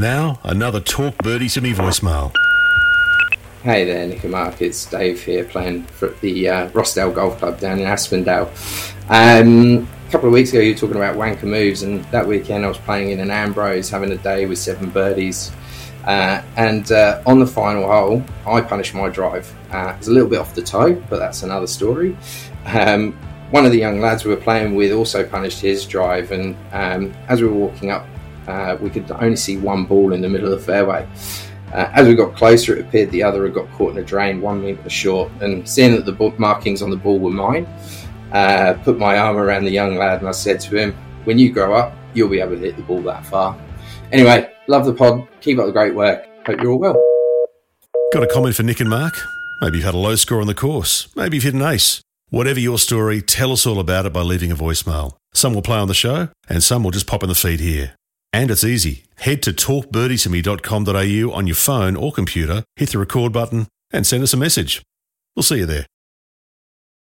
Now, another Talk Birdie to me voicemail. Hey there, Nick and Mark. It's Dave here playing for the uh, Rossdale Golf Club down in Aspendale. Um, a couple of weeks ago, you were talking about wanker moves, and that weekend I was playing in an Ambrose, having a day with seven birdies. Uh, and uh, on the final hole, I punished my drive. Uh, it was a little bit off the toe, but that's another story. Um, one of the young lads we were playing with also punished his drive, and um, as we were walking up, uh, we could only see one ball in the middle of the fairway. Uh, as we got closer, it appeared the other had got caught in a drain one metre short, and seeing that the markings on the ball were mine, uh, put my arm around the young lad and I said to him, "When you grow up, you'll be able to hit the ball that far." Anyway, love the pod. Keep up the great work. Hope you're all well. Got a comment for Nick and Mark? Maybe you've had a low score on the course. Maybe you've hit an ace. Whatever your story, tell us all about it by leaving a voicemail. Some will play on the show, and some will just pop in the feed here. And it's easy. Head to talkbirdie on your phone or computer, hit the record button, and send us a message. We'll see you there.